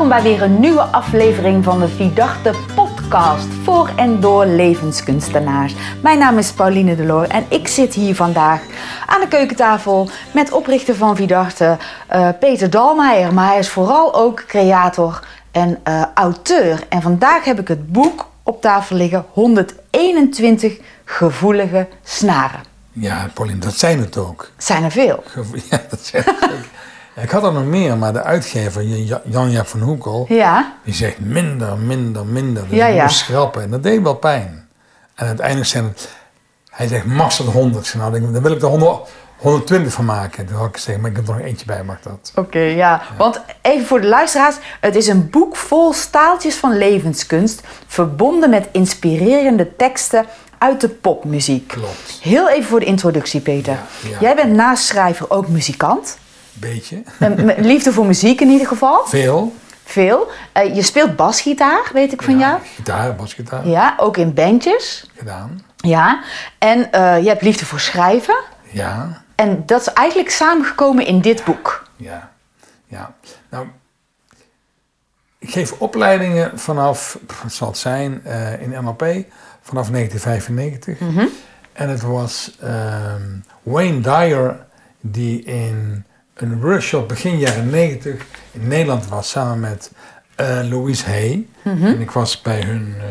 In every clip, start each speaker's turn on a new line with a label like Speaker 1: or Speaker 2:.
Speaker 1: Welkom bij weer een nieuwe aflevering van de Vidachte podcast voor en door levenskunstenaars. Mijn naam is Pauline Deloor en ik zit hier vandaag aan de keukentafel met oprichter van Vidachte, uh, Peter Dalmeijer. Maar hij is vooral ook creator en uh, auteur. En vandaag heb ik het boek op tafel liggen, 121 gevoelige snaren.
Speaker 2: Ja, Pauline, dat zijn het ook.
Speaker 1: Zijn er veel?
Speaker 2: Ja, dat zijn het ook. Ik had er nog meer, maar de uitgever, Janja van Hoekel,
Speaker 1: ja.
Speaker 2: die zegt minder, minder, minder. Dus ja, ja. schrappen. En dat deed wel pijn. En uiteindelijk zijn het, hij zegt master 100. Nou, dan wil ik er 100, 120 van maken. Toen had ik gezegd, maar ik heb er nog eentje bij, mag dat.
Speaker 1: Oké, ja. ja. Want even voor de luisteraars. Het is een boek vol staaltjes van levenskunst. Verbonden met inspirerende teksten uit de popmuziek.
Speaker 2: Klopt.
Speaker 1: Heel even voor de introductie, Peter. Jij bent naast schrijver ook muzikant.
Speaker 2: Beetje.
Speaker 1: Liefde voor muziek in ieder geval.
Speaker 2: Veel.
Speaker 1: Veel. Uh, je speelt basgitaar, weet ik van
Speaker 2: ja,
Speaker 1: jou.
Speaker 2: Gitaar, basgitaar.
Speaker 1: Ja, ook in bandjes.
Speaker 2: Gedaan.
Speaker 1: Ja. En uh, je hebt liefde voor schrijven.
Speaker 2: Ja.
Speaker 1: En dat is eigenlijk samengekomen in dit boek.
Speaker 2: Ja. Ja. Nou, ik geef opleidingen vanaf, wat zal het zijn, uh, in NLP, vanaf 1995. Mm -hmm. En het was ehm, Wayne Dyer die in een workshop begin jaren 90 in Nederland was samen met uh, Louise Hay. Mhm. En ik was bij hun, uh,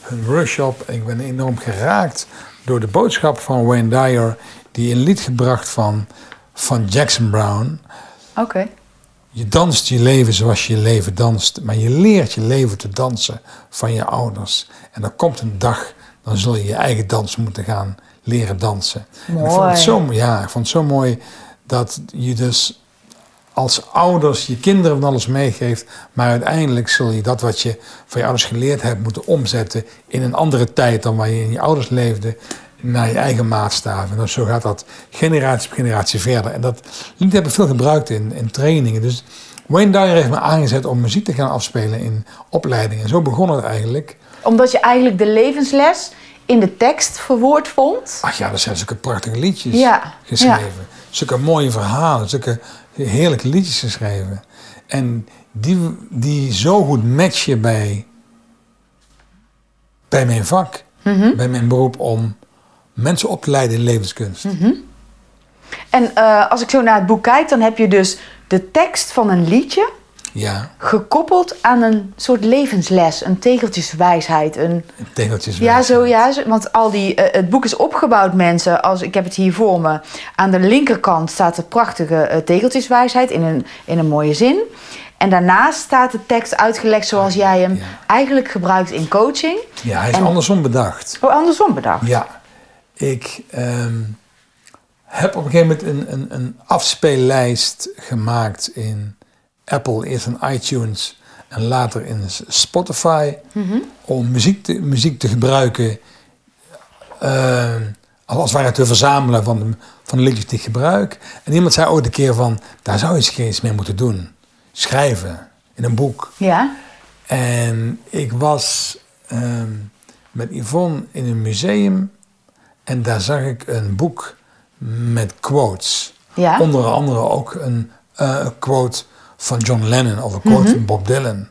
Speaker 2: hun workshop en ik ben enorm geraakt door de boodschap van Wayne Dyer, die een lied gebracht van, van Jackson Brown.
Speaker 1: Oké.
Speaker 2: Je danst je leven zoals je je leven danst, maar je leert je leven te dansen van je ouders. En er komt een dag, dan zul je je eigen dans moeten gaan leren dansen.
Speaker 1: Mooi.
Speaker 2: ik vond het zo, ja, ik vond het zo mooi dat je dus als ouders je kinderen van alles meegeeft, maar uiteindelijk zul je dat wat je van je ouders geleerd hebt moeten omzetten in een andere tijd dan waar je in je ouders leefde, naar je eigen maatstaven. En zo gaat dat generatie op generatie verder. En dat lied heb ik veel gebruikt in, in trainingen. Dus Wayne Dyer heeft me aangezet om muziek te gaan afspelen in opleidingen. En zo begon het eigenlijk.
Speaker 1: Omdat je eigenlijk de levensles in de tekst verwoord vond?
Speaker 2: Ach ja, dat zijn zulke prachtige liedjes ja. geschreven. Ja zulke mooie verhalen, zulke heerlijke liedjes geschreven. En die, die zo goed matchen bij, bij mijn vak, mhm. bij mijn beroep om mensen op te leiden in levenskunst.
Speaker 1: Mhm. En uh, als ik zo naar het boek kijk, dan heb je dus de tekst van een liedje
Speaker 2: ja.
Speaker 1: Gekoppeld aan een soort levensles, een tegeltjeswijsheid. Een,
Speaker 2: tegeltjeswijsheid.
Speaker 1: Ja, zo, ja, want al die, uh, het boek is opgebouwd, mensen. Als, ik heb het hier voor me. Aan de linkerkant staat de prachtige uh, tegeltjeswijsheid in een, in een mooie zin. En daarnaast staat de tekst uitgelegd zoals jij hem eigenlijk gebruikt in coaching.
Speaker 2: Ja, hij is andersom bedacht.
Speaker 1: Oh, andersom bedacht?
Speaker 2: Ja. Ik um, heb op een gegeven moment een, een, een afspeellijst gemaakt in Apple, eerst in iTunes en later in Spotify. Om muziek te, muziek te gebruiken. Uh, als het ware te verzamelen van de, van de liedjes die ik gebruik. En iemand zei ooit een keer van, daar zou je eens mee moeten doen. Schrijven, in een boek.
Speaker 1: Ja.
Speaker 2: En ik was ehm, met Yvonne in een museum. En daar zag ik een boek met quotes.
Speaker 1: Ja.
Speaker 2: Onder andere ook een uh, quote van John Lennon of een quote mhm. van Bob Dylan.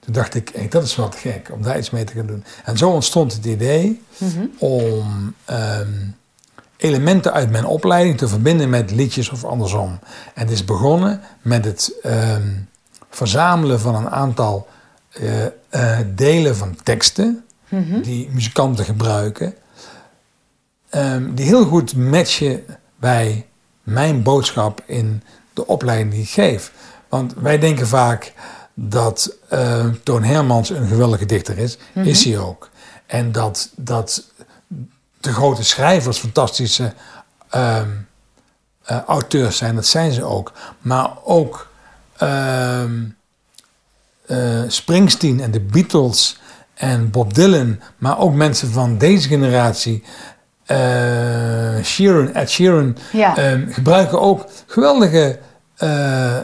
Speaker 2: Toen dacht ik, hey, dat is wel te gek om daar iets mee te gaan doen. En zo ontstond het idee mhm. om ehm, elementen uit mijn opleiding te verbinden met liedjes of andersom. En het is begonnen met het ehm, verzamelen van een aantal uh, uh, delen van teksten mhm. die muzikanten gebruiken. Um, die heel goed matchen bij mijn boodschap in de opleiding die ik geef. Want wij denken vaak dat uh, Toon Hermans een geweldige dichter is. Mhm. Is hij ook. En dat, dat de grote schrijvers fantastische uh, uh, auteurs zijn. Dat zijn ze ook. Maar ook ehm, eh, Springsteen en de Beatles en Bob Dylan. Maar ook mensen van deze generatie. Sheeran, Ed Sheeran.
Speaker 1: Ja.
Speaker 2: Ehm, gebruiken ook geweldige uh,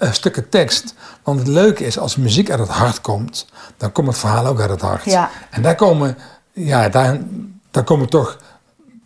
Speaker 2: stukken tekst. Want het leuke is, als muziek uit het hart komt, dan komt het verhaal ook uit het hart.
Speaker 1: Ja.
Speaker 2: En daar komen, ja, daar, daar komen toch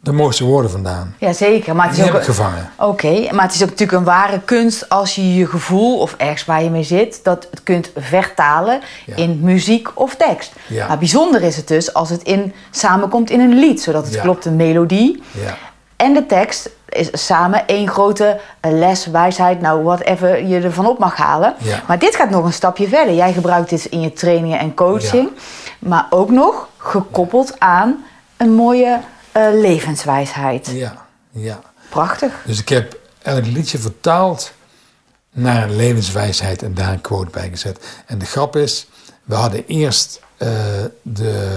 Speaker 2: de mooiste woorden vandaan.
Speaker 1: Ja, zeker. Maar het
Speaker 2: Die
Speaker 1: is
Speaker 2: heb
Speaker 1: ook...
Speaker 2: ik gevangen.
Speaker 1: Oké, maar het is ook natuurlijk een ware kunst als je je gevoel of ergens waar je mee zit, dat het kunt vertalen
Speaker 2: Ja.
Speaker 1: in muziek of tekst.
Speaker 2: Ja.
Speaker 1: Maar bijzonder is het dus als het in, samenkomt in een lied, zodat het
Speaker 2: Ja.
Speaker 1: klopt, een melodie
Speaker 2: Ja.
Speaker 1: En de tekst is samen één grote eh, les, wijsheid, nou whatever je ervan op mag halen.
Speaker 2: Ja.
Speaker 1: Maar dit gaat nog een stapje verder. Jij gebruikt dit in je trainingen en coaching, maar ook nog gekoppeld aan een mooie eh, levenswijsheid.
Speaker 2: Ja. Ja.
Speaker 1: Prachtig.
Speaker 2: Dus ik heb elk liedje vertaald naar een levenswijsheid en daar een quote bij gezet. En de grap is, we hadden eerst eh, de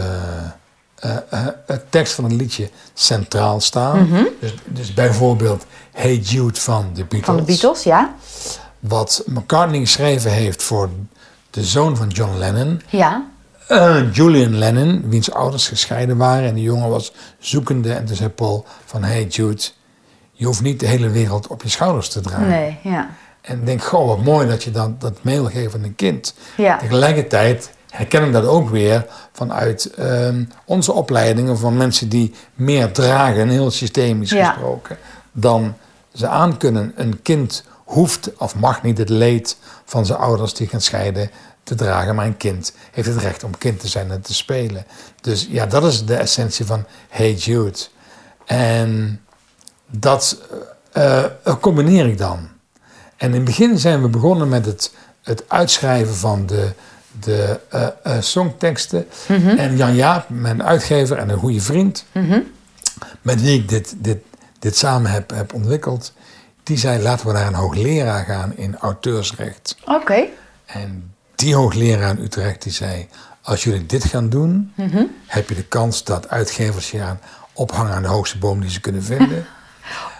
Speaker 2: het tekst van een liedje centraal staan. dus, dus bijvoorbeeld Hey Jude van de Beatles.
Speaker 1: Van de Beatles, ja?
Speaker 2: Wat McCartney geschreven heeft voor de zoon van John Lennon.
Speaker 1: Ja.
Speaker 2: Eh, Julian Lennon, wiens ouders gescheiden waren. En die jongen was zoekende. En toen zei Paul van, hey Jude, je hoeft niet de hele wereld op je schouders te dragen.
Speaker 1: Nee, ja.
Speaker 2: En ik denk, goh, wat mooi dat je dan dat mail geeft aan een kind.
Speaker 1: Ja.
Speaker 2: Tegelijkertijd herken ik dat ook weer vanuit ehm, onze opleidingen van mensen die meer dragen, heel systemisch
Speaker 1: Ja.
Speaker 2: gesproken, dan ze aankunnen. Een kind hoeft of mag niet het leed van zijn ouders die gaan scheiden te dragen, maar een kind heeft het recht om kind te zijn en te spelen. Dus ja, dat is de essentie van Hey Jude. En dat eh, combineer ik dan. En in het begin zijn we begonnen met het, het uitschrijven van de, de eh, eh, songteksten. En Jan Jaap, mijn uitgever en een goede vriend, met wie ik dit, dit, dit samen heb, heb ontwikkeld, die zei laten we naar een hoogleraar gaan in auteursrecht.
Speaker 1: Oké.
Speaker 2: En die hoogleraar in Utrecht die zei, als jullie dit gaan doen, heb je de kans dat uitgevers je gaan ophangen aan de hoogste boom die ze kunnen vinden.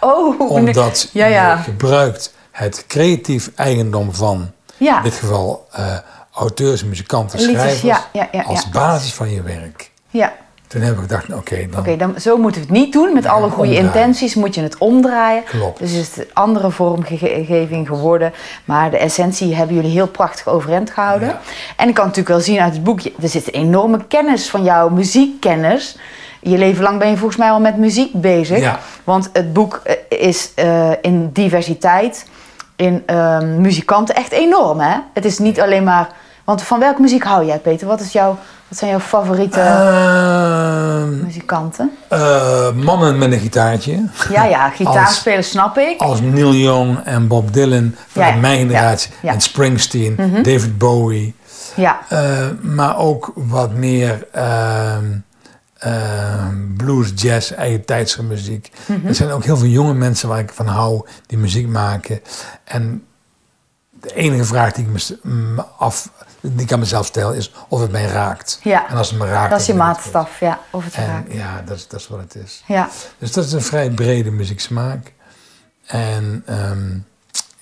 Speaker 1: Oh, nee.
Speaker 2: Omdat
Speaker 1: Ja, ja.
Speaker 2: je gebruikt het creatief eigendom van,
Speaker 1: Ja.
Speaker 2: in dit geval eh, auteurs, muzikanten, schrijvers,
Speaker 1: ja, ja, ja,
Speaker 2: als basis van je werk.
Speaker 1: Ja.
Speaker 2: Toen hebben we gedacht, oké, dan
Speaker 1: Oké, dan zo moeten we het niet doen. Met alle goede
Speaker 2: omdraaien.
Speaker 1: intenties moet je het omdraaien.
Speaker 2: Klopt.
Speaker 1: Dus is het een andere vormgeving geworden. Maar de essentie hebben jullie heel prachtig overeind gehouden. En ik kan natuurlijk wel zien uit het boekje, er zit een enorme kennis van jouw muziekkennis. Je leven lang ben je volgens mij al met muziek bezig.
Speaker 2: Ja.
Speaker 1: Want het boek eh, is eh, in diversiteit, in ehm, muzikanten echt enorm. Hè? Het is niet alleen maar... Want van welke muziek hou jij, Peter? Wat, is jouw, wat zijn jouw favoriete
Speaker 2: Ehm,
Speaker 1: muzikanten?
Speaker 2: eh, mannen met een gitaartje.
Speaker 1: Ja, ja, gitaar
Speaker 2: Als-
Speaker 1: spelen snap ik.
Speaker 2: Als Neil Young en Bob Dylan van
Speaker 1: Ja, ja.
Speaker 2: mijn generatie.
Speaker 1: Ja, ja.
Speaker 2: En Springsteen, David Bowie.
Speaker 1: Ja,
Speaker 2: Eh, maar ook wat meer ehm, ehm, blues, jazz, eigen tijdse muziek.
Speaker 1: Mhm.
Speaker 2: Er zijn ook heel veel jonge mensen waar ik van hou die muziek maken. En de enige vraag die ik me af, die ik aan mezelf stel is of het mij raakt.
Speaker 1: Ja.
Speaker 2: En als het me raakt,
Speaker 1: dat is je maatstaf, ja. Of het.
Speaker 2: En
Speaker 1: raakt.
Speaker 2: ja, dat is, dat is wat het is.
Speaker 1: Ja,
Speaker 2: Dus dat is een vrij brede muzieksmaak. En ehm,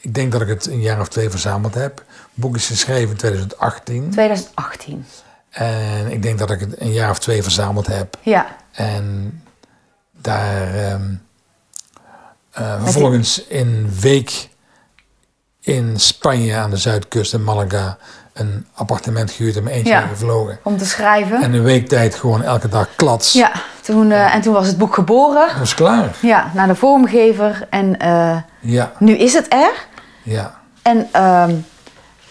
Speaker 2: ik denk dat ik het een jaar of twee verzameld heb. Het boek is geschreven in 2018.
Speaker 1: 2018.
Speaker 2: En ik denk dat ik het een jaar of twee verzameld heb.
Speaker 1: Ja,
Speaker 2: En daar eh, vervolgens in een week in Spanje aan de zuidkust in Malaga een appartement gehuurd en mijn eentje
Speaker 1: Ja.
Speaker 2: gevlogen.
Speaker 1: om te schrijven.
Speaker 2: En een week tijd gewoon elke dag klats.
Speaker 1: Ja, toen, eh, en toen was het boek geboren.
Speaker 2: Dat was klaar.
Speaker 1: Ja, naar de vormgever. En eh,
Speaker 2: Ja,
Speaker 1: nu is het er.
Speaker 2: ja.
Speaker 1: En ehm,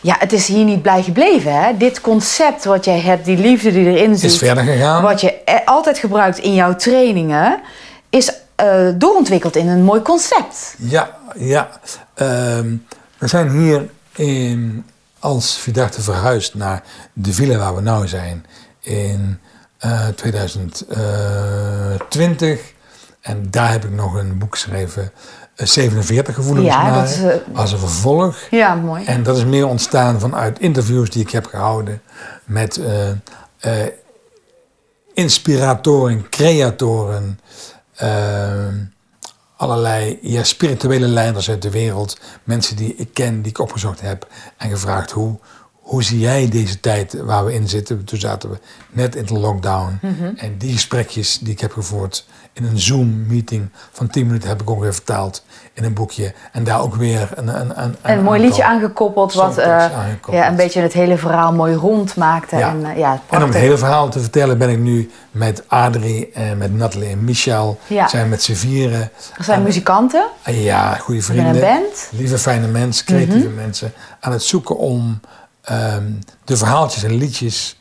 Speaker 1: ja, het is hier niet blij gebleven. Hè? Dit concept wat jij hebt, die liefde die erin zit.
Speaker 2: Is verder gegaan.
Speaker 1: Wat je e- altijd gebruikt in jouw trainingen. Is eh, doorontwikkeld in een mooi concept.
Speaker 2: Ja, ja. Ehm, we zijn hier in, als Vidarte verhuisd naar de villa waar we nu zijn in eh 2020. En daar heb ik nog een boek geschreven, eh, 47 gevoelens
Speaker 1: Ja,
Speaker 2: naar,
Speaker 1: dat is, eh,
Speaker 2: als een vervolg.
Speaker 1: Ja, mooi.
Speaker 2: En dat is meer ontstaan vanuit interviews die ik heb gehouden met eh, eh, inspiratoren, creatoren, eh, allerlei ja, spirituele leiders uit de wereld, mensen die ik ken, die ik opgezocht heb en gevraagd hoe, hoe zie jij deze tijd waar we in zitten? Toen zaten we net in de lockdown. En die gesprekjes die ik heb gevoerd in een Zoom-meeting van 10 minuten heb ik ook weer vertaald in een boekje. En daar ook weer een, een, een,
Speaker 1: een, mooi liedje aangekoppeld, wat uh, aangekoppeld. Ja, een beetje het hele verhaal mooi rond maakte.
Speaker 2: Ja.
Speaker 1: En, uh, ja,
Speaker 2: en om het hele verhaal te vertellen ben ik nu met Adrie en met Nathalie en Michel. Ja. Zijn met z'n vieren.
Speaker 1: Dat zijn muzikanten.
Speaker 2: Ja, goede vrienden.
Speaker 1: een band.
Speaker 2: Lieve, fijne mensen, creatieve mm -hmm. mensen. Aan het zoeken om um, de verhaaltjes en liedjes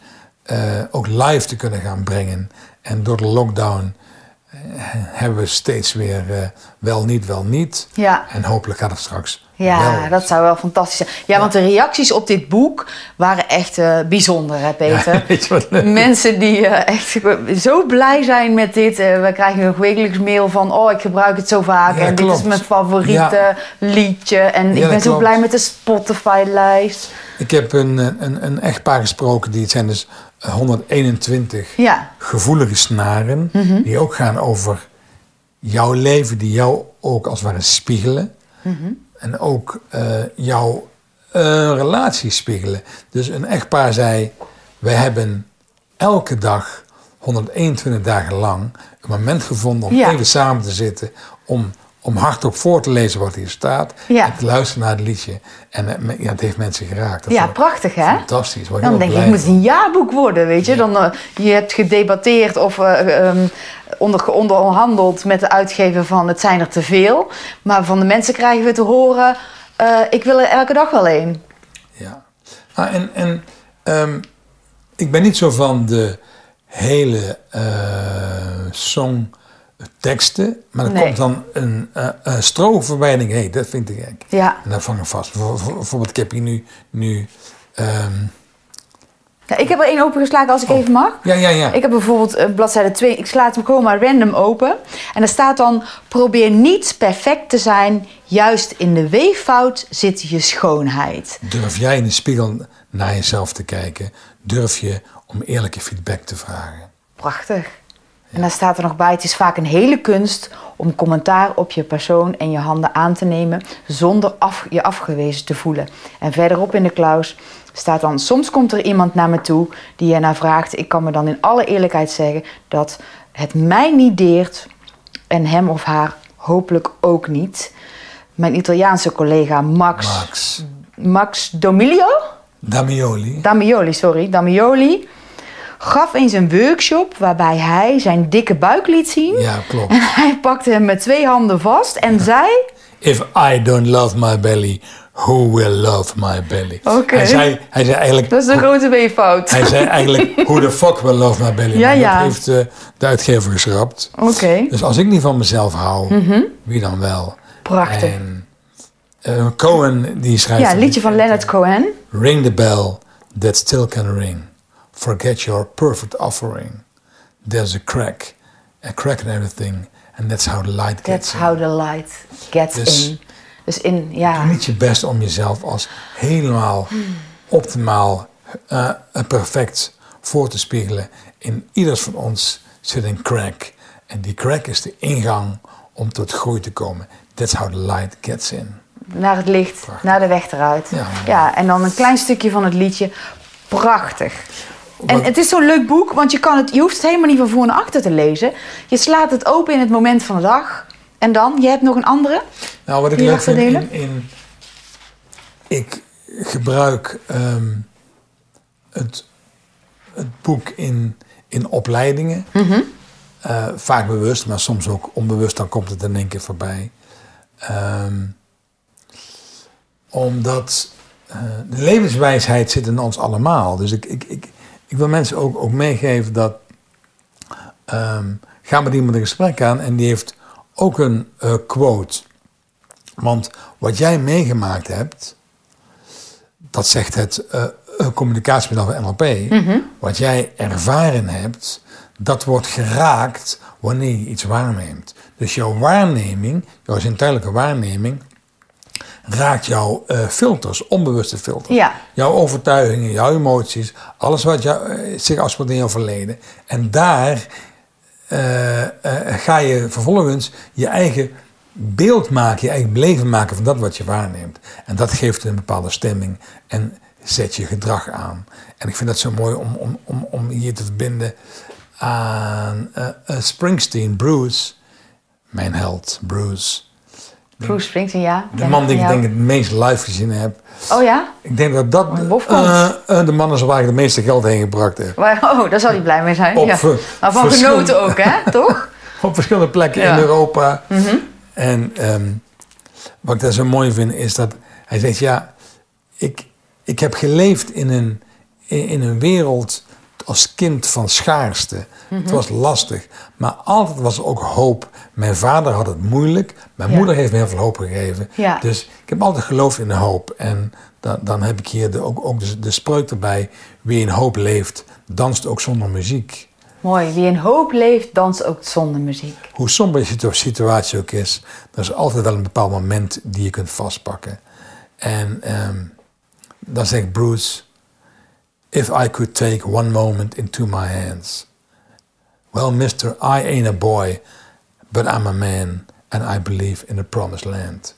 Speaker 2: uh, ook live te kunnen gaan brengen. En door de lockdown hebben we steeds weer uh, wel niet, wel niet.
Speaker 1: Ja.
Speaker 2: En hopelijk gaat het straks
Speaker 1: Ja,
Speaker 2: wel.
Speaker 1: dat zou wel fantastisch zijn. Ja, ja, want de reacties op dit boek waren echt bijzonder, hè Peter?
Speaker 2: Ja?
Speaker 1: Mensen die echt zo blij zijn met dit. we krijgen nog wekelijks mail van... oh, ik gebruik het zo vaak en dit
Speaker 2: klopt.
Speaker 1: is mijn favoriete liedje. En ik ben zo blij met de Spotify-lijst.
Speaker 2: Ik heb een, een, een echtpaar gesproken, die het zijn dus 121
Speaker 1: Ja.
Speaker 2: gevoelige snaren, die ook gaan over jouw leven, die jou ook als het ware spiegelen. En ook eh, jouw eh, relatie spiegelen. Dus een echtpaar zei, wij hebben elke dag, 121 dagen lang, een moment gevonden om
Speaker 1: Ja.
Speaker 2: even samen te zitten, om, om hardop voor te lezen wat hier staat,
Speaker 1: Ja.
Speaker 2: en te luisteren naar het liedje. En eh, ja, het heeft mensen geraakt. Dat
Speaker 1: Ja, prachtig hè?
Speaker 2: Fantastisch. Word
Speaker 1: Dan denk ik, het moet een jaarboek worden, weet je. Dan, eh, je hebt gedebatteerd of eh, ehm, onder, onderhandeld met de uitgever van het zijn er te veel. Maar van de mensen krijgen we te horen, ik wil er elke dag wel een.
Speaker 2: Ja. Ah, en en ehm, ik ben niet zo van de hele eh songteksten, maar er
Speaker 1: Nee.
Speaker 2: komt dan een uh, strofe voorbij en denk ik, hé, dat vind ik gek.
Speaker 1: Ja.
Speaker 2: En dan vang ik vast. Bijvo- bijvo- Bijvoorbeeld, ik heb hier nu, nu ehm,
Speaker 1: ja, ik heb er één opengeslagen als ik even mag.
Speaker 2: ja, ja, ja.
Speaker 1: Ik heb bijvoorbeeld eh, bladzijde 2, ik sla het hem gewoon maar random open. En daar staat dan, probeer niet perfect te zijn, juist in de weeffout zit je schoonheid.
Speaker 2: Durf jij in de spiegel naar jezelf te kijken? Durf je om eerlijke feedback te vragen?
Speaker 1: Prachtig. En daar staat er nog bij: het is vaak een hele kunst om commentaar op je persoon en je handen aan te nemen zonder af, je afgewezen te voelen. En verderop in de klaus staat dan: soms komt er iemand naar me toe die je naar vraagt. Ik kan me dan in alle eerlijkheid zeggen dat het mij niet deert en hem of haar hopelijk ook niet. Mijn Italiaanse collega Max,
Speaker 2: Max.
Speaker 1: Max Domilio.
Speaker 2: Damioli.
Speaker 1: Damioli, sorry, Damioli gaf eens een workshop waarbij hij zijn dikke buik liet zien.
Speaker 2: Ja, klopt.
Speaker 1: En hij pakte hem met twee handen vast en zei...
Speaker 2: If I don't love my belly, who will love my belly?
Speaker 1: Oké.
Speaker 2: Hij, zei, hij zei eigenlijk...
Speaker 1: Dat is een grote weeffout.
Speaker 2: Hij zei eigenlijk, who the fuck will love my belly?
Speaker 1: Ja,
Speaker 2: maar
Speaker 1: ja.
Speaker 2: dat heeft eh, de uitgever geschrapt.
Speaker 1: Oké,
Speaker 2: Dus als ik niet van mezelf hou, wie dan wel?
Speaker 1: Mhm. prachtig.
Speaker 2: En eh, Cohen die schrijft...
Speaker 1: Ja,
Speaker 2: een
Speaker 1: liedje van Leonard Cohen.
Speaker 2: Ring the bell that still can ring. Forget your perfect offering. There's a crack, a crack in everything. And that's how the light gets
Speaker 1: That's
Speaker 2: in.
Speaker 1: how the light gets
Speaker 2: Dus-
Speaker 1: in. Dus in, ja...
Speaker 2: Doe niet je best om jezelf als helemaal optimaal eh, en perfect voor te spiegelen. In ieders van ons zit een crack. En die crack is de ingang om tot groei te komen. That's how the light gets in.
Speaker 1: Naar het licht, naar de weg eruit.
Speaker 2: Ja.
Speaker 1: ja, en dan een klein stukje van het liedje. Prachtig. En
Speaker 2: Wat-
Speaker 1: het is zo'n leuk boek, want je, kan het, je hoeft het helemaal niet van voor naar achter te lezen. Je slaat het open in het moment van de dag. En dan, je hebt nog een andere.
Speaker 2: Nou, wat ik leuk vind in... Ik gebruik ehm, het, het boek in, in opleidingen.
Speaker 1: Mhm.
Speaker 2: Eh, vaak bewust, maar soms ook onbewust. Dan komt het in één keer voorbij. Ehm, omdat eh, de levenswijsheid zit in ons allemaal. Dus ik, ik, ik, ik wil mensen ook, ook meegeven dat... ehm, ga met iemand een gesprek aan en die heeft ook een eh, quote. Want wat jij meegemaakt hebt, dat zegt het communicatiemiddel van NLP. Wat jij ervaren hebt, dat wordt geraakt wanneer je iets waarneemt. Dus jouw waarneming, jouw zintuigelijke waarneming, raakt jouw eh, filters, onbewuste filters.
Speaker 1: Ja.
Speaker 2: Jouw overtuigingen, jouw emoties, alles wat jou, eh, zich afspeelt in jouw verleden. En daar eh, ga je vervolgens je eigen beeld maken, je eigen beleving maken van dat wat je waarneemt. En dat geeft een bepaalde stemming. En zet je gedrag aan. En ik vind dat zo mooi om, om, om, om hier te verbinden aan Springsteen, Bruce, mijn held, Bruce.
Speaker 1: Bruce Springsteen, ja.
Speaker 2: De man die ik denk het meest live gezien heb.
Speaker 1: Oh ja?
Speaker 2: Ik denk dat dat uh, de man is waar ik het meeste geld heen gebracht heb.
Speaker 1: Oh, daar zal hij blij mee zijn.
Speaker 2: Op,
Speaker 1: ja. Maar van genoten ook, hè? Toch?
Speaker 2: Op verschillende plekken in Europa. Mm -hmm. En um, wat ik daar zo mooi vind is dat hij zegt: Ja, ik, ik heb geleefd in een, in een wereld als kind van schaarste. Mm -hmm. Het was lastig. Maar altijd was er ook hoop. Mijn vader had het moeilijk. Mijn ja. moeder heeft me heel veel hoop gegeven.
Speaker 1: Ja.
Speaker 2: Dus ik heb altijd geloofd in de hoop. En dan, dan heb ik hier de, ook, ook de, de spreuk erbij. Wie in hoop leeft, danst ook zonder muziek.
Speaker 1: Mooi. Wie in hoop leeft, danst ook zonder muziek.
Speaker 2: Hoe somber je situatie ook is, er is altijd wel een bepaald moment die je kunt vastpakken. En um, dan zegt Bruce: If I could take one moment into my hands. Well, mister, I ain't a boy, but I'm a man and I believe in the promised land.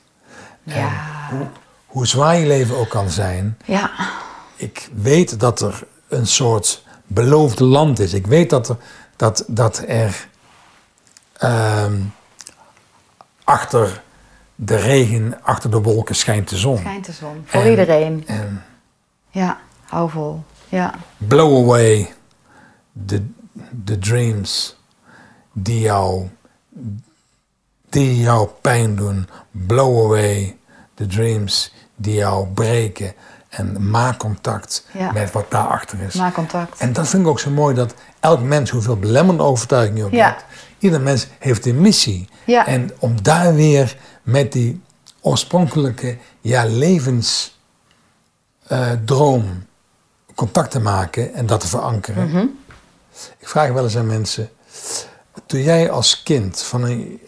Speaker 1: Ja.
Speaker 2: Hoe, hoe zwaar je leven ook kan zijn,
Speaker 1: Ja.
Speaker 2: ik weet dat er een soort beloofde land is. Ik weet dat er, dat, dat er ehm, achter de regen, achter de wolken schijnt de zon.
Speaker 1: Schijnt de zon. Voor
Speaker 2: En-
Speaker 1: iedereen.
Speaker 2: En
Speaker 1: Ja. Hou vol. Ja.
Speaker 2: blow away the, the dreams die jou, die jou pijn doen. Blow away the dreams die jou breken. En maak contact
Speaker 1: Ja.
Speaker 2: met wat daarachter is.
Speaker 1: Maak contact.
Speaker 2: En dat vind ik ook zo mooi dat elk mens, hoeveel belemmerende overtuiging je ook
Speaker 1: Ja.
Speaker 2: hebt, ieder mens heeft een missie.
Speaker 1: Ja.
Speaker 2: En om daar weer met die oorspronkelijke ja, levensdroom contact te maken en dat te verankeren.
Speaker 1: Mhm.
Speaker 2: Ik vraag wel eens aan mensen, toen jij als kind van een,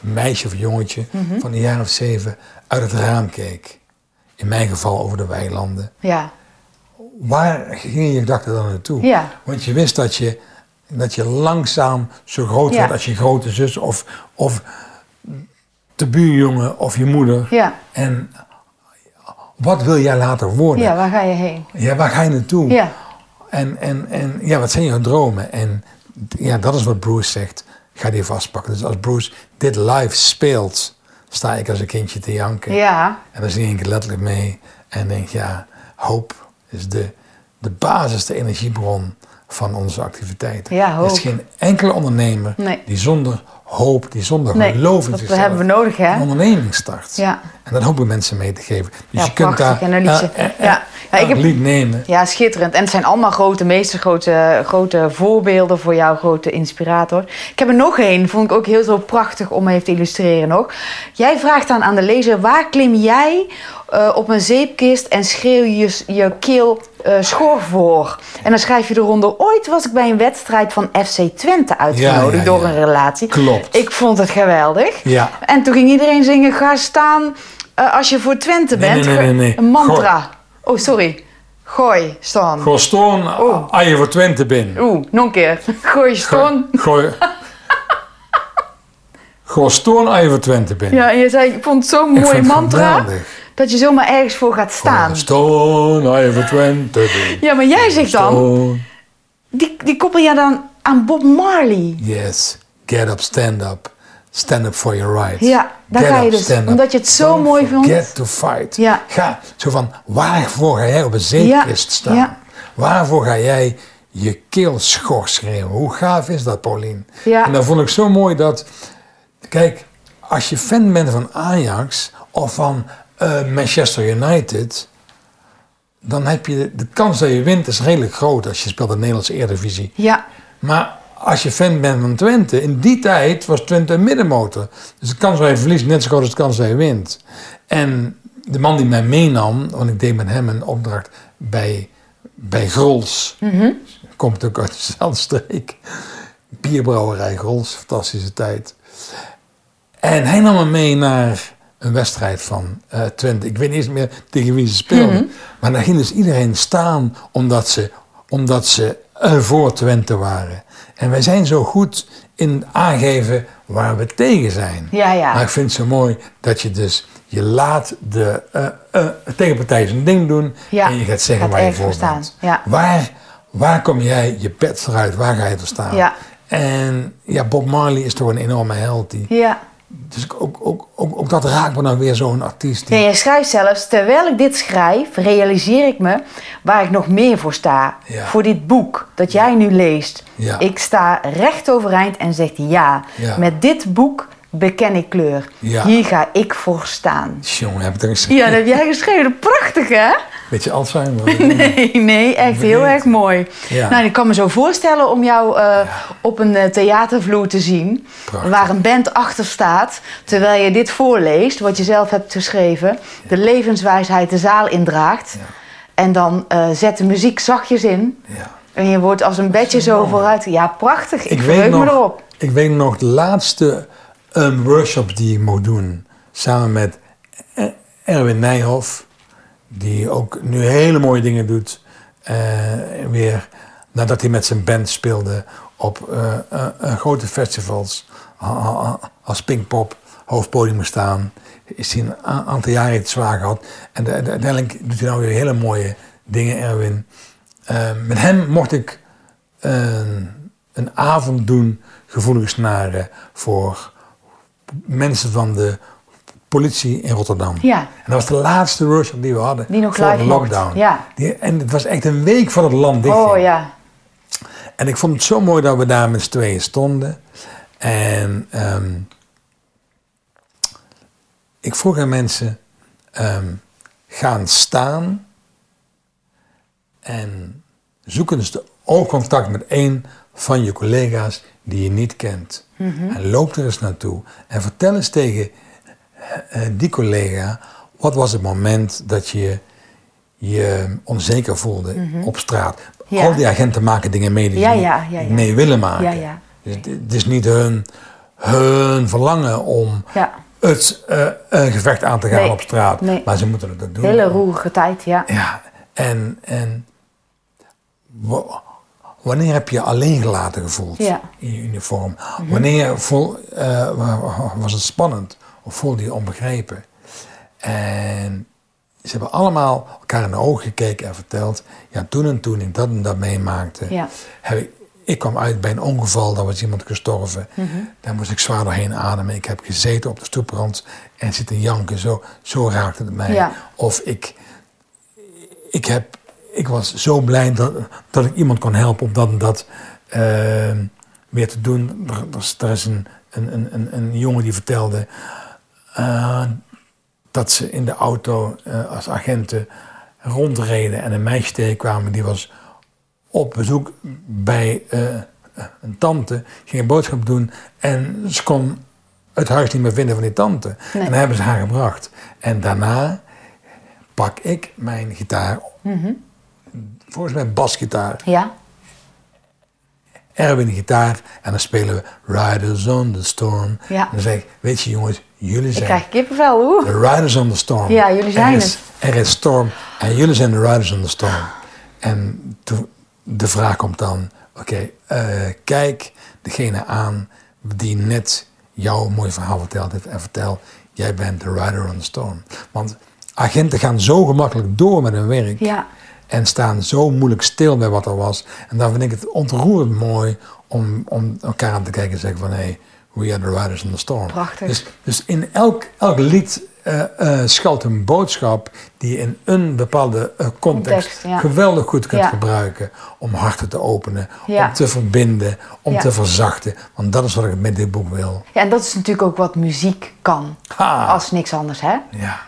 Speaker 2: meisje of jongetje
Speaker 1: Mhm.
Speaker 2: van een jaar of zeven uit het raam keek, in mijn geval over de weilanden,
Speaker 1: Ja.
Speaker 2: waar gingen je gedachten dan naartoe?
Speaker 1: Ja.
Speaker 2: Want je wist dat je, dat je langzaam zo groot
Speaker 1: Ja.
Speaker 2: wordt als je grote zus of, of de buurjongen of je moeder. En wat wil jij later worden?
Speaker 1: Ja, waar ga je heen?
Speaker 2: Ja, waar ga je naartoe?
Speaker 1: Ja.
Speaker 2: En, en, en ja, wat zijn jouw dromen? En ja, dat is wat Bruce zegt. Ga die vastpakken. Dus als Bruce dit live speelt, sta ik als een kindje te janken.
Speaker 1: Ja.
Speaker 2: En dan zie ik letterlijk mee. En denk, ja, hoop is de, de basis, de energiebron van onze activiteiten.
Speaker 1: Ja,
Speaker 2: Er
Speaker 1: hoop.
Speaker 2: is geen enkele ondernemer
Speaker 1: Nee.
Speaker 2: die zonder hoop, die zonder
Speaker 1: Nee,
Speaker 2: geloof in
Speaker 1: dat
Speaker 2: zichzelf
Speaker 1: hebben we nodig, hè?
Speaker 2: een onderneming start.
Speaker 1: Ja.
Speaker 2: En dat hoop ik mensen mee te geven. Dus
Speaker 1: Ja,
Speaker 2: je kunt
Speaker 1: prachtig.
Speaker 2: daar
Speaker 1: En een liedje. Ja. Ja, ik
Speaker 2: elk
Speaker 1: heb-
Speaker 2: lied nemen.
Speaker 1: Ja, schitterend. En het zijn allemaal grote meesters, grote, grote voorbeelden voor jou, grote inspirator. Ik heb er nog één, vond ik ook heel zo prachtig om even te illustreren nog. Jij vraagt dan aan de lezer, waar klim jij eh, op een zeepkist en schreeuw je je keel eh, schor voor? En dan schrijf je eronder, ooit was ik bij een wedstrijd van FC Twente uitgenodigd
Speaker 2: Ja, ja,
Speaker 1: door
Speaker 2: ja.
Speaker 1: een relatie.
Speaker 2: Klopt.
Speaker 1: Ik vond het geweldig.
Speaker 2: Ja.
Speaker 1: En toen ging iedereen zingen, ga staan eh, als je voor Twente
Speaker 2: Nee,
Speaker 1: bent.
Speaker 2: nee, nee, nee.
Speaker 1: Een mantra. Oh, sorry. Gooi, staan.
Speaker 2: Gewoon stoon
Speaker 1: Oh.
Speaker 2: als je voor Twente bent.
Speaker 1: Oeh, nog een keer. Gooi staan.
Speaker 2: Gooi. Gewoon stoon als je voor Twente bent.
Speaker 1: Ja, en je zei, ik vond het zo'n mooi mantra.
Speaker 2: geweldig.
Speaker 1: Dat je zomaar ergens voor gaat staan.
Speaker 2: Stoon als je voor Twente.
Speaker 1: Ja, maar jij zegt dan, die, die koppel je dan aan Bob Marley.
Speaker 2: Yes. Get up, stand up. Stand up for your rights.
Speaker 1: Ja, daar
Speaker 2: Get
Speaker 1: ga je dus. Omdat je het zo
Speaker 2: Don't
Speaker 1: mooi vond.
Speaker 2: Get to fight.
Speaker 1: Ja.
Speaker 2: Ga, zo van, waarvoor ga jij op een zeepkist
Speaker 1: Ja,
Speaker 2: staan?
Speaker 1: ja.
Speaker 2: Waarvoor ga jij je keel schor schreeuwen? Hoe gaaf is dat, Paulien?
Speaker 1: Ja.
Speaker 2: En dan vond ik zo mooi dat, kijk, als je fan bent van Ajax of van eh, Manchester United, dan heb je de, de kans dat je wint is redelijk groot als je speelt in de Nederlandse Eredivisie.
Speaker 1: Ja,
Speaker 2: Maar als je fan bent van Twente, in die tijd was Twente een middenmotor. Dus de kans dat je verliest net zo groot als de kans dat je wint. En de man die mij meenam, want ik deed met hem een opdracht bij, bij Grols. Komt ook uit dezelfde streek. Bierbrouwerij Grols, fantastische tijd. En hij nam me mee naar een wedstrijd van eh, Twente. Ik weet niet eens meer tegen wie ze speelden. Maar daar ging dus iedereen staan omdat ze, omdat ze voor Twente waren. En wij zijn zo goed in aangeven waar we tegen zijn.
Speaker 1: Ja, ja.
Speaker 2: Maar ik vind het zo mooi dat je dus je laat de eh, eh, tegenpartij zijn ding doen
Speaker 1: Ja,
Speaker 2: en je gaat zeggen
Speaker 1: gaat
Speaker 2: waar je voor bent.
Speaker 1: Ja.
Speaker 2: Waar, waar kom jij je pet vooruit? Waar ga je voor staan?
Speaker 1: Ja.
Speaker 2: En ja, Bob Marley is toch een enorme held. Die,
Speaker 1: Ja.
Speaker 2: Dus ook, ook, ook, ook dat raakt me dan weer zo'n artiest. Die,
Speaker 1: Nee, jij schrijft zelfs, terwijl ik dit schrijf, realiseer ik me waar ik nog meer voor sta.
Speaker 2: Ja.
Speaker 1: Voor dit boek dat jij nu leest.
Speaker 2: Ja.
Speaker 1: Ik sta recht overeind en zeg ja,
Speaker 2: Ja.
Speaker 1: met dit boek beken ik kleur. Hier ga ik voor staan.
Speaker 2: Jongen, heb ik eens
Speaker 1: Ja, dat heb jij geschreven. Prachtig, hè?
Speaker 2: Beetje Alzheimer.
Speaker 1: Nee, nee, echt heel erg mooi.
Speaker 2: Ja.
Speaker 1: Nou, ik kan me zo voorstellen om jou eh, op een eh, theatervloer te zien.
Speaker 2: Prachtig.
Speaker 1: Waar een band achter staat. Terwijl je dit voorleest, wat je zelf hebt geschreven. De levenswijsheid de zaal indraagt.
Speaker 2: Ja.
Speaker 1: En dan eh, zet de muziek zachtjes in.
Speaker 2: Ja.
Speaker 1: En je wordt als een bedje zo
Speaker 2: mooi.
Speaker 1: vooruit. Ja, prachtig. Ik,
Speaker 2: Ik
Speaker 1: me erop.
Speaker 2: ik weet nog de laatste um, workshop die ik mocht doen. Samen met Erwin Nijhoff. Die ook nu hele mooie dingen doet. eh, weer nadat hij met zijn band speelde op eh, eh, grote festivals. Als Pinkpop hoofdpodium staan. Is hij een aantal jaren het zwaar gehad. En de- de- uiteindelijk doet hij nou weer hele mooie dingen, Erwin. Met hem mocht ik een avond doen, gevoelige snaren, voor mensen van de politie in Rotterdam.
Speaker 1: Ja.
Speaker 2: En dat was de laatste workshop die we hadden
Speaker 1: Die nog
Speaker 2: voor de lockdown.
Speaker 1: ja.
Speaker 2: Die, en het was echt een week voor het land dicht
Speaker 1: Oh ja.
Speaker 2: En ik vond het zo mooi dat we daar met z'n tweeën stonden. En ehm, ik vroeg aan mensen, ehm, gaan staan en zoek eens de oogcontact met een van je collega's die je niet kent. En loop er eens naartoe en vertel eens tegen die collega, wat was het moment dat je je onzeker voelde op straat.
Speaker 1: Ja.
Speaker 2: Al die agenten maken dingen mee die
Speaker 1: Ja,
Speaker 2: ze mee willen maken. Dus het, is niet hun, hun verlangen om het eh, een gevecht aan te gaan
Speaker 1: Nee,
Speaker 2: op straat.
Speaker 1: nee.
Speaker 2: Maar ze moeten het ook doen.
Speaker 1: Hele roerige tijd, ja.
Speaker 2: Ja, en, en wa- wanneer heb je alleen gelaten gevoeld
Speaker 1: Ja.
Speaker 2: in je uniform? Wanneer voel, eh, wa- wa- was het spannend of voelde je onbegrepen? En ze hebben allemaal elkaar in de ogen gekeken en verteld... ja, toen en toen ik dat en dat meemaakte...
Speaker 1: Ja.
Speaker 2: Heb ik, ik kwam uit bij een ongeval, daar was iemand gestorven.
Speaker 1: Mhm.
Speaker 2: Daar moest ik zwaar doorheen ademen. Ik heb gezeten op de stoeprand en zitten janken. Zo, zo raakte het mij.
Speaker 1: Ja.
Speaker 2: Of ik, ik, heb, ik was zo blij dat, dat ik iemand kon helpen om dat en dat eh, weer te doen. Er, er is- er een, een, een, een jongen die vertelde eh, dat ze in de auto eh, als agenten rondreden en een meisje tegenkwamen die was op bezoek bij eh, een tante, ging een boodschap doen en ze kon het huis niet meer vinden van die tante.
Speaker 1: Nee.
Speaker 2: En dan hebben ze haar gebracht. En daarna pak ik mijn gitaar,
Speaker 1: Mhm.
Speaker 2: volgens mij basgitaar,
Speaker 1: Ja.
Speaker 2: Erwin gitaar en dan spelen we Riders on the Storm.
Speaker 1: Ja.
Speaker 2: En dan zeg ik, weet je jongens, jullie
Speaker 1: Ik
Speaker 2: zijn
Speaker 1: krijg kippenvel, oeh.
Speaker 2: de Riders on the Storm.
Speaker 1: Ja, jullie zijn
Speaker 2: er is,
Speaker 1: het.
Speaker 2: Er is storm en jullie zijn de Riders on the Storm. En toen- de vraag komt dan, oké, eh, kijk degene aan die net jouw mooi verhaal verteld heeft en vertel, jij bent de Rider on the Storm. Want agenten gaan zo gemakkelijk door met hun werk
Speaker 1: Ja.
Speaker 2: En staan zo moeilijk stil bij wat er was. En dan vind ik het ontroerend mooi om, om elkaar aan te kijken en zeggen van, hé, hey, we are the Riders on the Storm.
Speaker 1: Prachtig.
Speaker 2: Dus, dus in elk, elk lied eh, eh, schuilt een boodschap die je in een bepaalde eh, context,
Speaker 1: Context, ja.
Speaker 2: geweldig goed kunt
Speaker 1: Ja.
Speaker 2: gebruiken om harten te openen,
Speaker 1: Ja.
Speaker 2: om te verbinden, om te verzachten. Want dat is wat ik met dit boek wil.
Speaker 1: Ja, en dat is natuurlijk ook wat muziek kan.
Speaker 2: Ha.
Speaker 1: Als niks anders, hè?
Speaker 2: Ja,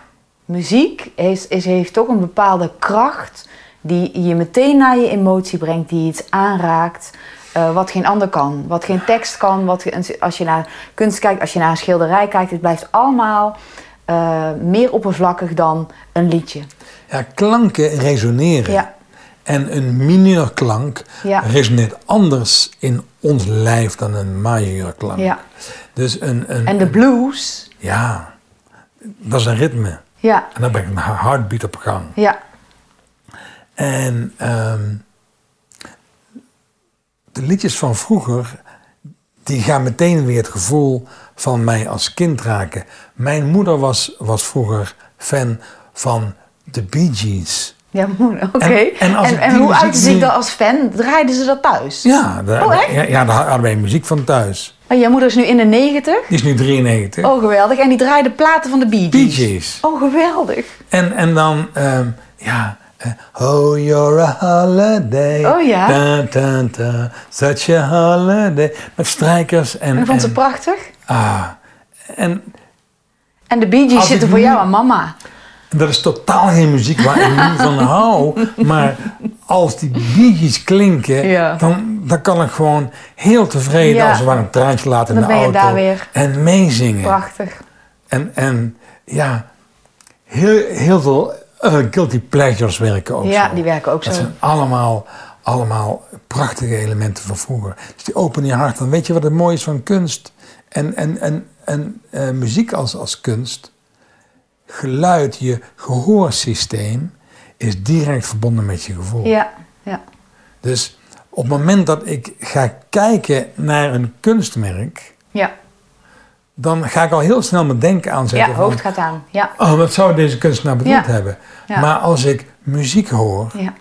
Speaker 1: Muziek is, is, heeft toch een bepaalde kracht die je meteen naar je emotie brengt, die iets aanraakt, eh, wat geen ander kan. Wat geen tekst kan, wat, als je naar kunst kijkt, als je naar een schilderij kijkt, het blijft allemaal eh, meer oppervlakkig dan een liedje.
Speaker 2: ja klanken resoneren.
Speaker 1: Ja.
Speaker 2: En een mineurklank
Speaker 1: Ja.
Speaker 2: resoneert anders in ons lijf dan een majeurklank.
Speaker 1: Ja.
Speaker 2: Dus een, een,
Speaker 1: En de blues,
Speaker 2: ja, dat is een ritme.
Speaker 1: ja,
Speaker 2: En dan brengt een heartbeat op gang.
Speaker 1: ja,
Speaker 2: En ehm, de liedjes van vroeger, die gaan meteen weer het gevoel van mij als kind raken. Mijn moeder was, was vroeger fan van de Bee Gees.
Speaker 1: Ja, moeder, oké.
Speaker 2: En- en
Speaker 1: En, en, hoe uitte zich dat als fan? Draaiden ze dat thuis?
Speaker 2: Ja, daar,
Speaker 1: Oh, echt?
Speaker 2: ja, ja, daar hadden wij muziek van thuis.
Speaker 1: Oh, jouw moeder is nu in de negentig?
Speaker 2: Die is nu 93.
Speaker 1: Oh, geweldig. En die draaide platen van de Bee Gees?
Speaker 2: Bee Gees.
Speaker 1: Oh, geweldig.
Speaker 2: En, en dan, ehm, ja. Oh, you're a holiday.
Speaker 1: Oh, ja.
Speaker 2: Da, da, da, such a holiday. Met strijkers en.
Speaker 1: En vond ze
Speaker 2: en-
Speaker 1: prachtig?
Speaker 2: Ah. En
Speaker 1: En de Bee Gees zitten voor
Speaker 2: nu-
Speaker 1: jou en mama.
Speaker 2: dat is totaal geen muziek waar ik nu van hou. Maar als die biertjes klinken,
Speaker 1: Ja.
Speaker 2: dan, dan kan ik gewoon heel tevreden
Speaker 1: Ja.
Speaker 2: als het ware een traantje laten in de
Speaker 1: ben je
Speaker 2: auto.
Speaker 1: daar weer.
Speaker 2: En meezingen.
Speaker 1: Prachtig.
Speaker 2: En, en ja, heel, heel veel eh, guilty pleasures werken ook
Speaker 1: Ja,
Speaker 2: zo.
Speaker 1: die werken ook
Speaker 2: Dat
Speaker 1: zo.
Speaker 2: zijn allemaal, allemaal prachtige elementen van vroeger. Dus die open je hart. Dan weet je wat het mooie is van kunst. En, en, en, en eh, muziek als, als kunst. Geluid, je gehoorsysteem is direct verbonden met je gevoel.
Speaker 1: Ja, ja.
Speaker 2: Dus op het moment dat ik ga kijken naar een kunstmerk,
Speaker 1: Ja,
Speaker 2: dan ga ik al heel snel mijn denken aanzetten.
Speaker 1: ja
Speaker 2: van,
Speaker 1: hoofd gaat aan. Ja,
Speaker 2: Oh, wat zou deze kunstenaar bedoeld
Speaker 1: Ja.
Speaker 2: hebben?
Speaker 1: Ja.
Speaker 2: Maar als ik muziek hoor
Speaker 1: ja,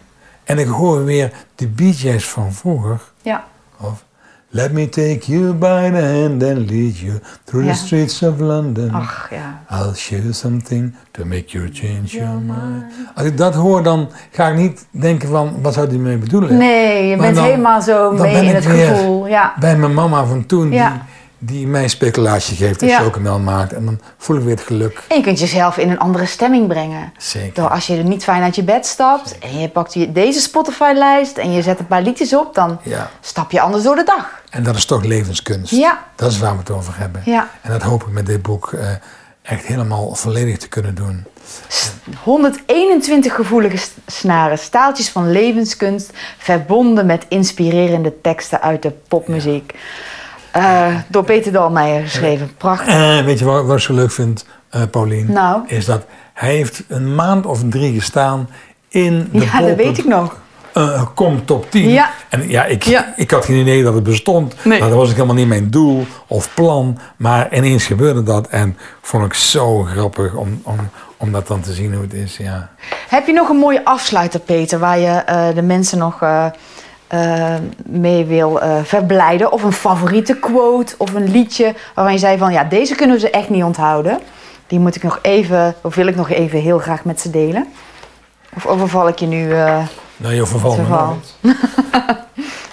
Speaker 2: en ik hoor weer de Gees van vroeger,
Speaker 1: ja.
Speaker 2: of Let me take you by the hand and lead you through the streets of London.
Speaker 1: Ach, ja.
Speaker 2: I'll show you something to make you change your mind. Als ik dat hoor, dan ga ik niet denken van, wat zou die mee bedoelen?
Speaker 1: Nee, je
Speaker 2: Maar
Speaker 1: bent
Speaker 2: dan-
Speaker 1: helemaal zo mee in het
Speaker 2: weer
Speaker 1: gevoel. Ja,
Speaker 2: Bij mijn mama van toen,
Speaker 1: Ja.
Speaker 2: die, die mij speculatie geeft en
Speaker 1: Ja.
Speaker 2: chocomel maakt. En dan voel ik weer het geluk.
Speaker 1: en je kunt jezelf in een andere stemming brengen.
Speaker 2: Zeker.
Speaker 1: Door als je er niet fijn uit je bed stapt en je pakt deze Spotify-lijst en je zet een paar liedjes op, dan
Speaker 2: Ja.
Speaker 1: stap je anders door de dag.
Speaker 2: En dat is toch levenskunst.
Speaker 1: Ja.
Speaker 2: Dat is waar we het over hebben.
Speaker 1: Ja.
Speaker 2: En dat hoop ik met dit boek eh, echt helemaal volledig te kunnen doen.
Speaker 1: 121 gevoelige snaren, staaltjes van levenskunst, verbonden met inspirerende teksten uit de popmuziek. Eh, door Peter Dalmeijer geschreven. Prachtig.
Speaker 2: En weet je wat, wat ik zo leuk vind, eh Paulien?
Speaker 1: Nou?
Speaker 2: Is dat hij heeft een maand of drie gestaan in de
Speaker 1: Ja, dat weet ik nog.
Speaker 2: eh kom top 10.
Speaker 1: Ja.
Speaker 2: En ja ik,
Speaker 1: Ja.
Speaker 2: ik had geen idee dat het bestond.
Speaker 1: Nee.
Speaker 2: Nou, dat was ook helemaal niet mijn doel of plan. Maar ineens gebeurde dat. En vond ik zo grappig om, om, om dat dan te zien hoe het is. Ja.
Speaker 1: Heb je nog een mooie afsluiter, Peter, waar je eh, de mensen nog eh, mee wil eh, verblijden? Of een favoriete quote of een liedje waarvan je zei van ja, deze kunnen ze echt niet onthouden. Die moet ik nog even, of wil ik nog even heel graag met ze delen. Of overval ik je nu? eh,
Speaker 2: Nou, je vervalt me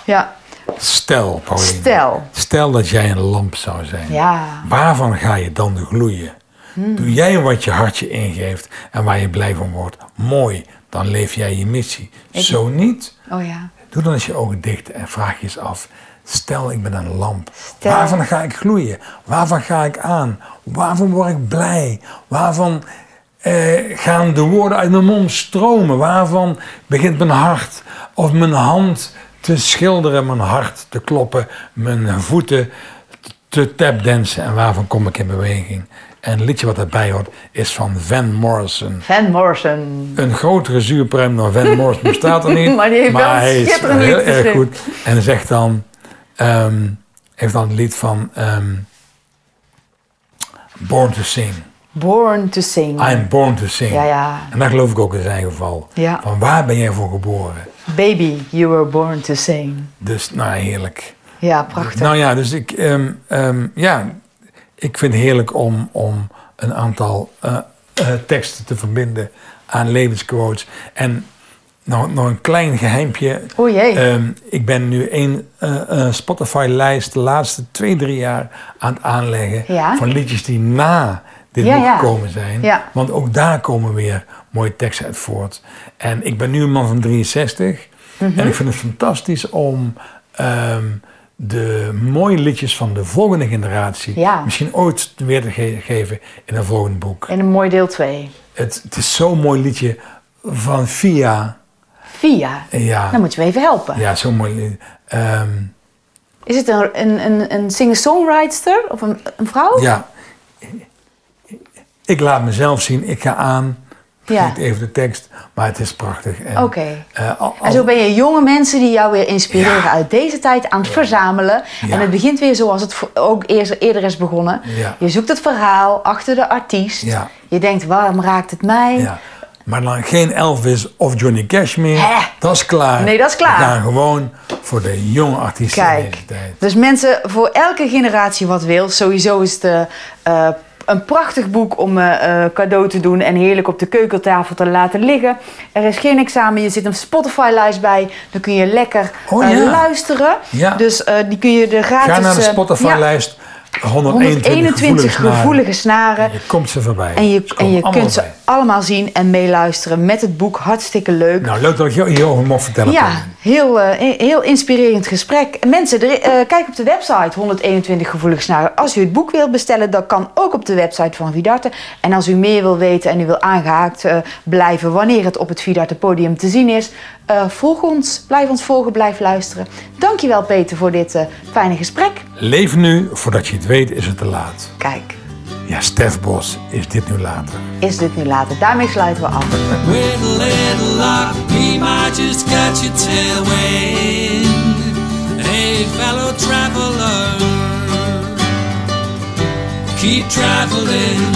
Speaker 1: ja,
Speaker 2: Stel, Paulien.
Speaker 1: Stel.
Speaker 2: Stel dat jij een lamp zou zijn.
Speaker 1: ja,
Speaker 2: Waarvan ga je dan gloeien? Doe jij wat je hartje ingeeft en waar je blij van wordt? Mooi, dan leef jij je missie. Zo niet,
Speaker 1: oh ja.
Speaker 2: Doe dan eens je ogen dicht en vraag je eens af. Stel, ik ben een lamp.
Speaker 1: Stel.
Speaker 2: Waarvan ga ik gloeien? Waarvan ga ik aan? Waarvan word ik blij? Waarvan eh, gaan de woorden uit mijn mond stromen? Waarvan begint mijn hart of mijn hand te schilderen, mijn hart te kloppen, mijn voeten te tapdansen en waarvan kom ik in beweging? En het liedje wat erbij hoort is van Van Morrison.
Speaker 1: Van Morrison.
Speaker 2: Een grotere zuurprem dan Van Morrison bestaat er niet.
Speaker 1: Maar heeft een
Speaker 2: hij is heel erg goed. En zegt dan, ehm, heeft dan het lied van ehm, Born to Sing.
Speaker 1: Born to Sing.
Speaker 2: I'm born to sing.
Speaker 1: Ja, ja.
Speaker 2: En dat geloof ik ook in zijn geval.
Speaker 1: Ja.
Speaker 2: Van waar ben jij voor geboren?
Speaker 1: Baby, you were born to sing.
Speaker 2: Dus, nou heerlijk.
Speaker 1: Ja, prachtig.
Speaker 2: Nou ja, dus ik, ehm, ja, ik vind het heerlijk om, om een aantal eh, eh, teksten te verbinden aan levensquotes. En nog, nog een klein geheimpje.
Speaker 1: O jee.
Speaker 2: Ehm, ik ben nu een eh, eh, Spotify-lijst de laatste twee, drie jaar aan het aanleggen.
Speaker 1: Ja.
Speaker 2: Van liedjes die na dit
Speaker 1: Ja,
Speaker 2: boek
Speaker 1: ja.
Speaker 2: gekomen zijn.
Speaker 1: Ja.
Speaker 2: Want ook daar komen weer mooie teksten uit voort. En ik ben nu een man van 63.
Speaker 1: Mhm.
Speaker 2: En ik vind het fantastisch om ehm, de mooie liedjes van de volgende generatie...
Speaker 1: Ja.
Speaker 2: misschien ooit weer te ge- geven in een volgend boek.
Speaker 1: En een mooi deel 2.
Speaker 2: Het, het is zo'n mooi liedje van Via.
Speaker 1: Via.
Speaker 2: Ja,
Speaker 1: Dan moet je me even helpen.
Speaker 2: ja zo'n mooi. Ehm,
Speaker 1: Is het een, een, een, een singer-songwriter of een, een vrouw?
Speaker 2: Ja. Ik laat mezelf zien, ik ga aan Ik
Speaker 1: Ja.
Speaker 2: vergeet even de tekst, maar het is prachtig. En,
Speaker 1: Oké.
Speaker 2: eh, al-
Speaker 1: En zo ben je jonge mensen die jou weer inspireren
Speaker 2: Ja.
Speaker 1: uit deze tijd aan het verzamelen. En het begint weer zoals het ook eerder, is begonnen. Je zoekt het verhaal achter de artiest. Je denkt, waarom raakt het mij?
Speaker 2: Maar dan geen Elvis of Johnny Cash meer.
Speaker 1: Hè?
Speaker 2: Dat is klaar.
Speaker 1: Nee, dat is klaar.
Speaker 2: We gaan gewoon voor de jonge artiesten in
Speaker 1: Kijk,
Speaker 2: deze tijd.
Speaker 1: dus mensen, voor elke generatie wat wil. Sowieso is eh, eh, een prachtig boek om eh, eh, cadeau te doen en heerlijk op de keukentafel te laten liggen. Er is geen examen, je zit een Spotify-lijst bij. Dan kun je lekker
Speaker 2: Oh,
Speaker 1: eh,
Speaker 2: ja.
Speaker 1: luisteren.
Speaker 2: Ja.
Speaker 1: Dus die kun je er gratis...
Speaker 2: Ga naar de
Speaker 1: ja,
Speaker 2: Spotify-lijst. 121,
Speaker 1: 121
Speaker 2: gevoelige,
Speaker 1: gevoelige snaren.
Speaker 2: Je komt ze voorbij.
Speaker 1: En je, en je kunt ze allemaal zien en meeluisteren met het boek. Hartstikke leuk.
Speaker 2: Nou, leuk dat ik jou hierover mocht vertellen.
Speaker 1: Ja, heel, eh, heel inspirerend gesprek. En Mensen, er, eh, kijk op de website 121 gevoelige snaren. Als u het boek wilt bestellen, dat kan ook op de website van Vidarte. En als u meer wil weten en u wil aangehaakt eh, blijven wanneer het op het Vidarte podium te zien is, eh, volg ons, blijf ons volgen, blijf luisteren. Dankjewel Peter voor dit eh, fijne gesprek.
Speaker 2: Leef nu, voordat je het weet is het te laat.
Speaker 1: Kijk,
Speaker 2: Ja, Stef Bos, is dit nu later?
Speaker 1: is dit nu later? Daarmee sluiten we af.
Speaker 3: With a little luck, we might just catch a tailwind. Hey, fellow traveler, keep traveling,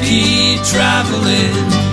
Speaker 3: keep traveling.